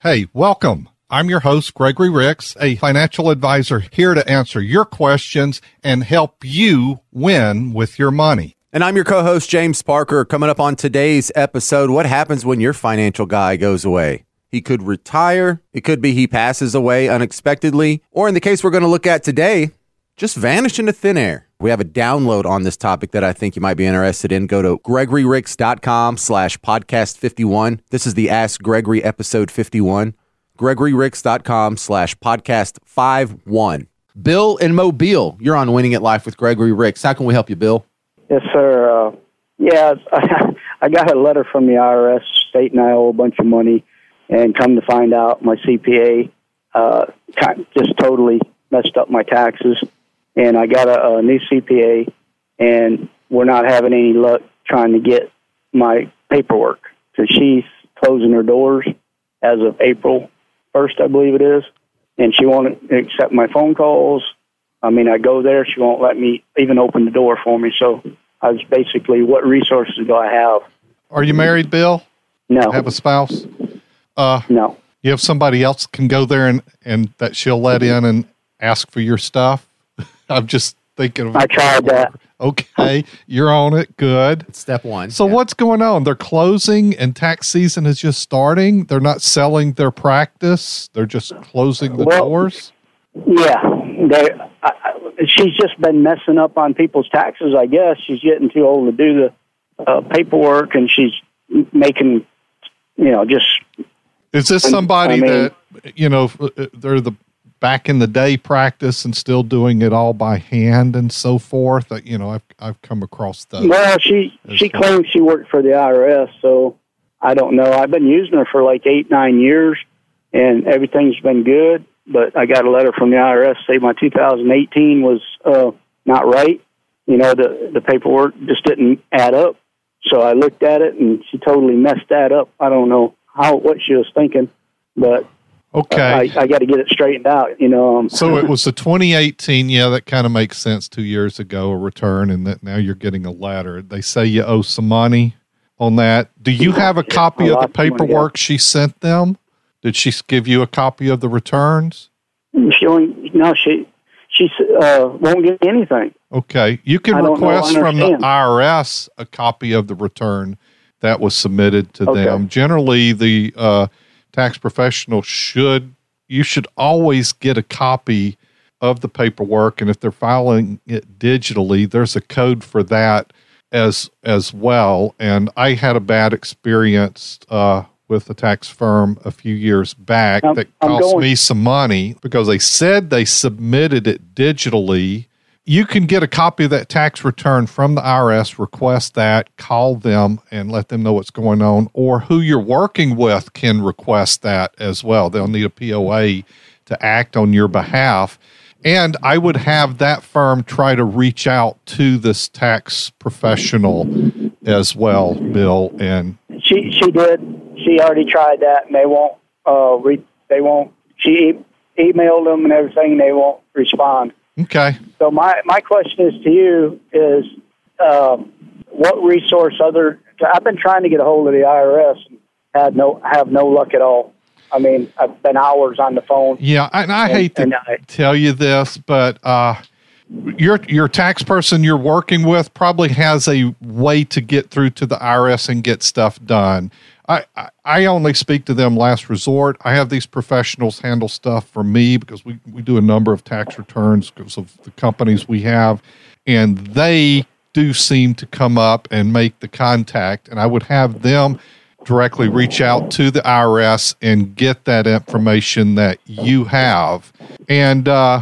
Hey, welcome. I'm your host, Gregory Ricks, a financial advisor here to answer your questions and help you win with your money. And I'm your co host, James Parker. Coming up on today's episode, what happens when your financial guy goes away? He could retire, it could be he passes away unexpectedly, or in the case we're going to look at today, just vanish into thin air. We have a download on this topic that I think you might be interested in. Go to gregoryricks.com slash podcast 51. This is the Ask Gregory episode 51. gregoryricks.com slash podcast 51. Bill in Mobile, you're on Winning at Life with Gregory Ricks. How can we help you, Bill? Yes, sir. Uh, yeah, I got a letter from the IRS stating I owe a bunch of money, and come to find out, my CPA uh, just totally messed up my taxes and I got a, a new CPA, and we're not having any luck trying to get my paperwork because she's closing her doors as of April 1st, I believe it is, and she won't accept my phone calls. I mean, I go there, she won't let me even open the door for me. So I was basically, what resources do I have? Are you married, Bill? No. Have a spouse? Uh, no. You have somebody else can go there and, and that she'll let in and ask for your stuff? I'm just thinking of. I tried that. Okay, you're on it. Good. Step one. So Yeah. what's going on? They're closing, and tax season is just starting. They're not selling their practice. They're just closing the Well- doors. Yeah, they, I, I, she's just been messing up on people's taxes. I guess she's getting too old to do the uh, paperwork, and she's making, you know, just Is this I somebody mean- that you know uh, they're the back in the day practice and still doing it all by hand and so forth? That you know, I've I've come across those. well, she she well. claims she worked for the IRS, so I don't know. I've been using her for like eight nine years, and everything's been good. But I got a letter from the IRS saying my 2018 was uh, not right. You know, the the paperwork just didn't add up. So I looked at it, and she totally messed that up. I don't know how what she was thinking, but Okay. I, I got to get it straightened out. You know, um, So it was the 2018. Yeah, that kind of makes sense. Two years ago, a return, and that now you're getting a letter. They say you owe some money on that. Do you have a copy a of the paperwork she sent them? Did she give you a copy of the returns? she only, no, she she uh, won't get anything. Okay, you can don't know, request from the. IRS a copy of the return that was submitted to Okay. them. Generally, the uh, tax professional should you should always get a copy of the paperwork, and if they're filing it digitally, there's a code for that as as well. And I had a bad experience uh, with a tax firm a few years back I'm- that cost me some money because they said they submitted it digitally. You can get a copy of that tax return from the IRS, request that, call them and let them know what's going on, or who you're working with can request that as well. They'll need a POA to act on your behalf. And I would have that firm try to reach out to this tax professional as well, Bill. And She she did. She already tried that, and they won't. Uh, re, they won't. She e- emailed them and everything. And they won't respond. Okay. So my my question is to you is, um, what resource other? I've been trying to get a hold of the IRS and had no have no luck at all. I mean, I've been hours on the phone. Yeah, and I And- hate to I- tell you this, but uh, your your tax person you're working with probably has a way to get through to the IRS and get stuff done. I, I, only speak to them last resort. I have these professionals handle stuff for me because we, we do a number of tax returns because of the companies we have, and they do seem to come up and make the contact. And I would have them directly reach out to the IRS and get that information that you have. And uh,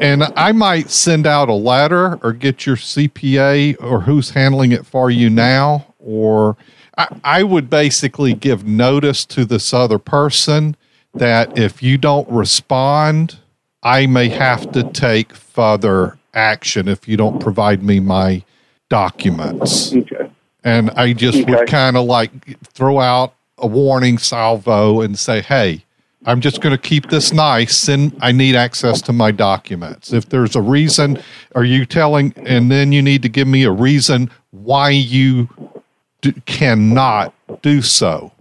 and I might send out a letter or get your CPA or who's handling it for you now, or I, I would basically give notice to this other person that if you don't respond, I may have to take further action if you don't provide me my documents. Okay. And I just would kind of like throw out a warning salvo and say, hey, I'm just going to keep this nice and I need access to my documents. If there's a reason, are you telling, and then you need to give me a reason why you cannot do so.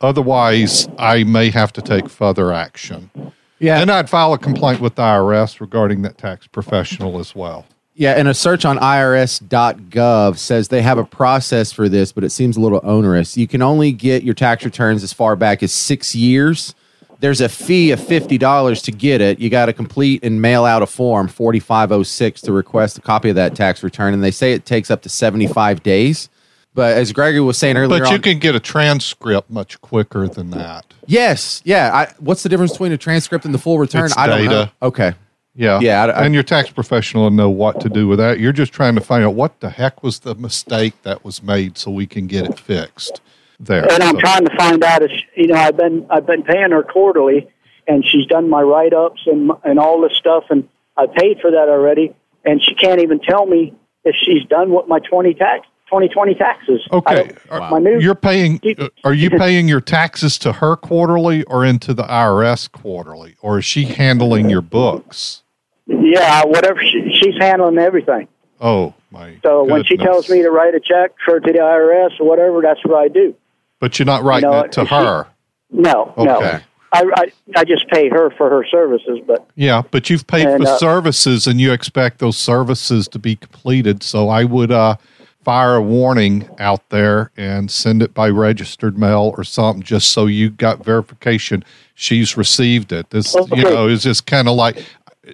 Otherwise, I may have to take further action. Yeah. And I'd file a complaint with the IRS regarding that tax professional as well. Yeah, and a search on irs.gov says they have a process for this, but it seems a little onerous. You can only get your tax returns as far back as six years. There's a fee of $50 to get it. You got to complete and mail out a form, 4506, to request a copy of that tax return. And they say it takes up to 75 days. But as Gregory was saying earlier, But you on- can get a transcript much quicker than that. yes, yeah. I, what's the difference between a transcript and the full return? It's I don't know. data. Okay. Yeah. Yeah, I- I- and your tax professional will know what to do with that. You're just trying to find out what the heck was the mistake that was made so we can get it fixed there. and I'm So- trying to find out if you know I've been I've been paying her quarterly, and she's done my write ups and and all this stuff, and I paid for that already, and she can't even tell me if she's done what my twenty tax 2020 taxes. Okay. Are- new You're paying, are you paying your taxes to her quarterly or into the IRS quarterly? Or is she handling your books? yeah, whatever she, she's handling everything. Oh, my. So when she tells me to write a check for to the IRS or whatever, that's what I do. But you're not writing know, it to her. No, no. Okay. I, I I just pay her for her services, but Yeah, but you've paid And, for uh, services and you expect those services to be completed. So I would uh, fire a warning out there and send it by registered mail or something just so you got verification she's received it. This, Okay. you know, is just kind of like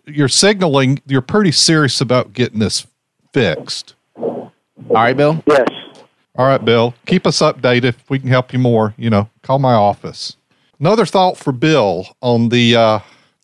you're signaling you're pretty serious about getting this fixed. All right, Bill. yes. All right, Bill, keep us updated. If we can help you more, you know, call my office. Another thought for Bill on the uh,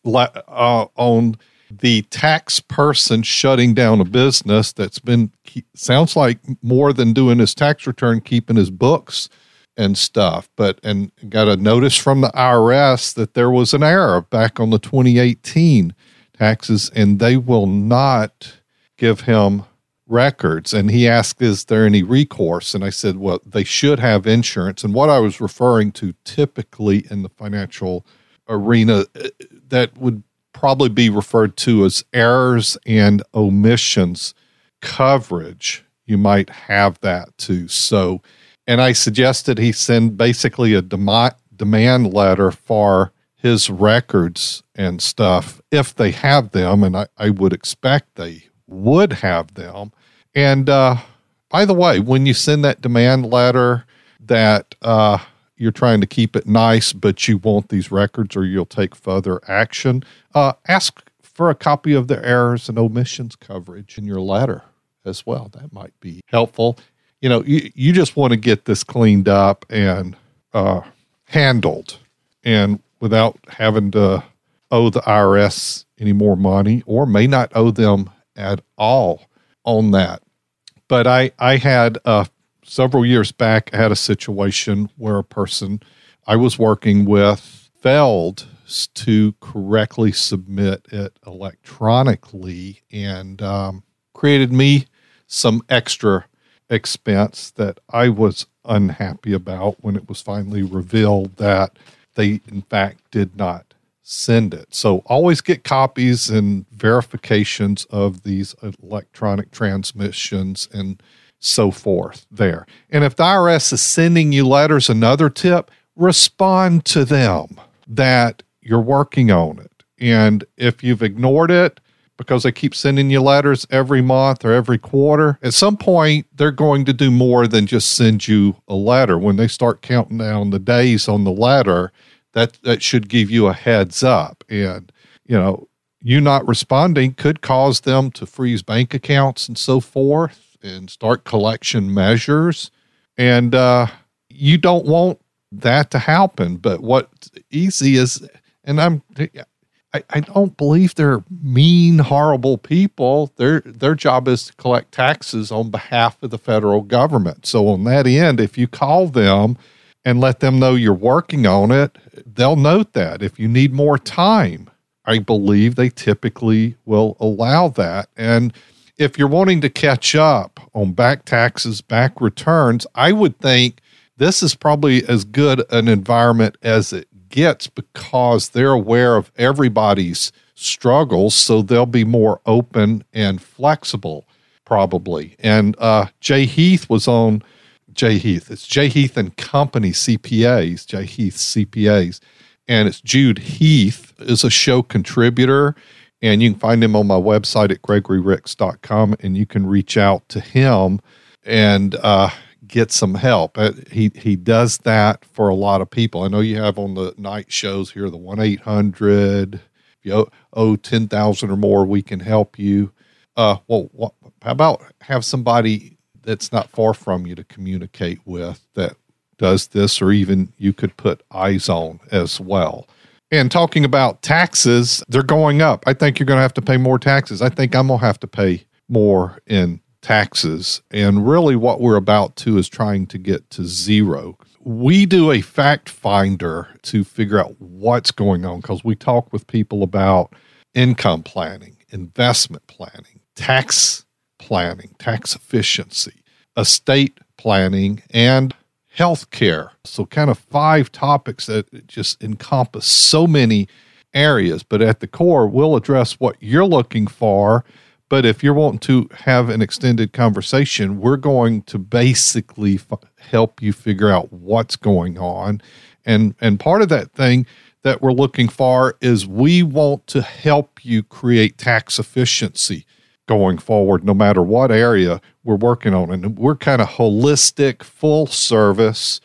uh, on the tax person shutting down a business that's been sounds like more than doing his tax return, keeping his books and stuff. But and got a notice from the IRS that there was an error back on the 2018 taxes, and they will not give him records. And he asked is there any recourse? And i said well they should have insurance. And what i was referring to typically in the financial arena uh, that would probably be referred to as errors and omissions coverage you might have that too so and i suggested he send basically a demi- demand letter for his records and stuff if they have them and i, I would expect they would have them. And uh, by the way, when you send that demand letter that uh, you're trying to keep it nice, but you want these records or you'll take further action, uh, ask for a copy of the errors and omissions coverage in your letter as well. That might be helpful. You know, you, you just want to get this cleaned up and uh, handled and without having to owe the IRS any more money or may not owe them at all on that. But I, I had uh, several years back, I had a situation where a person I was working with failed to correctly submit it electronically and um, created me some extra expense that I was unhappy about when it was finally revealed that they, in fact, did not send it. So always get copies and verifications of these electronic transmissions and so forth there. And if the IRS is sending you letters, another tip, respond to them that you're working on it. And if you've ignored it because they keep sending you letters every month or every quarter, at some point they're going to do more than just send you a letter. When they start counting down the days on the letter, that that should give you a heads up and you know you not responding could cause them to freeze bank accounts and so forth and start collection measures and uh, you don't want that to happen but what's easy is and i'm I, I don't believe they're mean horrible people their their job is to collect taxes on behalf of the federal government so on that end if you call them and let them know you're working on it, they'll note that. If you need more time, I believe they typically will allow that. And if you're wanting to catch up on back taxes, back returns, I would think this is probably as good an environment as it gets because they're aware of everybody's struggles. So they'll be more open and flexible, probably. And uh, Jay Heath was on Jay Heath. It's Jay Heath and Company CPAs, Jay Heath CPAs. And it's Jude Heath is a show contributor. And you can find him on my website at gregoryricks.com and you can reach out to him and uh, get some help. Uh, he, he does that for a lot of people. I know you have on the night shows here the 1 800. If you owe 10,000 or more, we can help you. Uh, well, what, how about have somebody that's not far from you to communicate with that does this, or even you could put eyes on as well. And talking about taxes, they're going up. I think you're going to have to pay more taxes. I think I'm going to have to pay more in taxes. And really, what we're about to is trying to get to zero. We do a fact finder to figure out what's going on because we talk with people about income planning, investment planning, tax planning, tax efficiency, estate planning, and healthcare. So, kind of five topics that just encompass so many areas. But at the core, we'll address what you're looking for. But if you're wanting to have an extended conversation, we're going to basically f- help you figure out what's going on. And, and part of that thing that we're looking for is we want to help you create tax efficiency going forward, no matter what area we're working on. And we're kind of holistic, full service.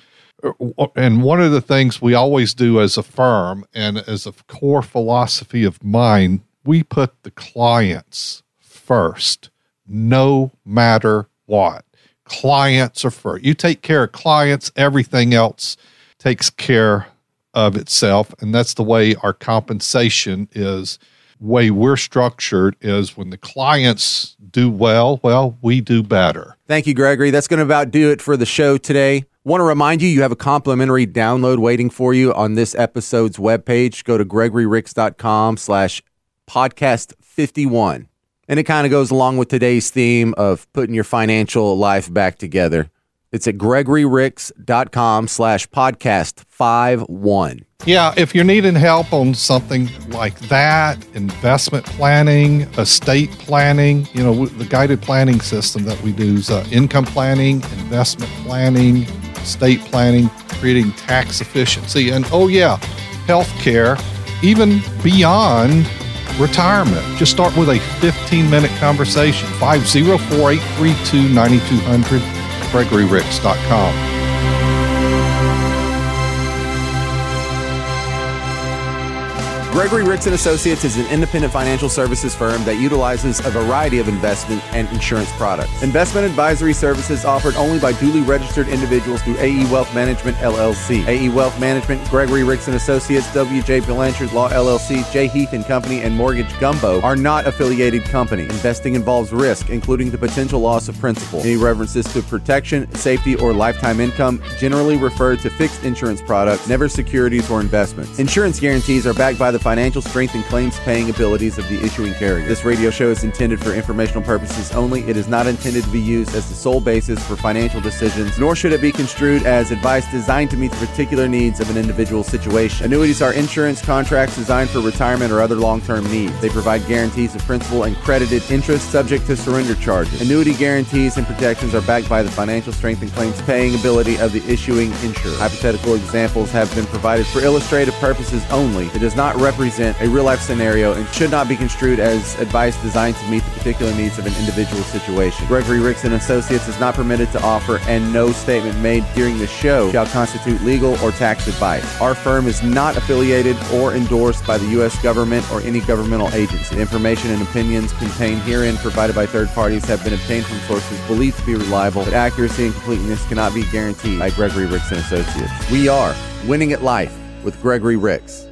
And one of the things we always do as a firm and as a core philosophy of mine, we put the clients first, no matter what. Clients are first. You take care of clients, everything else takes care of itself. And that's the way our compensation is way we're structured is when the clients do well, well, we do better. Thank you, Gregory. That's going to about do it for the show today. Want to remind you, you have a complimentary download waiting for you on this episode's webpage. Go to gregoryricks.com slash podcast 51. And it kind of goes along with today's theme of putting your financial life back together. It's at gregoryricks.com slash podcast 51. Yeah, if you're needing help on something like that, investment planning, estate planning, you know, the guided planning system that we do is uh, income planning, investment planning, estate planning, creating tax efficiency, and oh, yeah, healthcare, even beyond retirement. Just start with a 15 minute conversation 504 832 9200, gregoryricks.com. Gregory Ricks and Associates is an independent financial services firm that utilizes a variety of investment and insurance products. Investment advisory services offered only by duly registered individuals through AE Wealth Management LLC. AE Wealth Management, Gregory Ricks and Associates, WJ Blanchard Law LLC, J Heath and Company, and Mortgage Gumbo are not affiliated companies. Investing involves risk, including the potential loss of principal. Any references to protection, safety, or lifetime income generally refer to fixed insurance products, never securities or investments. Insurance guarantees are backed by the financial strength and claims paying abilities of the issuing carrier. This radio show is intended for informational purposes only. It is not intended to be used as the sole basis for financial decisions, nor should it be construed as advice designed to meet the particular needs of an individual situation. Annuities are insurance contracts designed for retirement or other long term needs. They provide guarantees of principal and credited interest subject to surrender charges. Annuity guarantees and protections are backed by the financial strength and claims paying ability of the issuing insurer. Hypothetical examples have been provided for illustrative purposes only. It does not represent a real life scenario and should not be construed as advice designed to meet the particular needs of an individual situation. Gregory Ricks and Associates is not permitted to offer, and no statement made during the show shall constitute legal or tax advice. Our firm is not affiliated or endorsed by the U.S. government or any governmental agency. The information and opinions contained herein provided by third parties have been obtained from sources believed to be reliable, but accuracy and completeness cannot be guaranteed by Gregory Ricks and Associates. We are winning at life with Gregory Ricks.